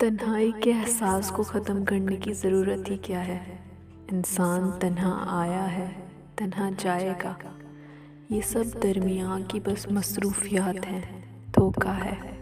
तन्हाई के एहसास को ख़त्म करने की ज़रूरत ही क्या है? इंसान तन्हा आया है, तन्हा जाएगा। ये सब दरमियाँ की बस मसरूफियात हैं, धोखा है।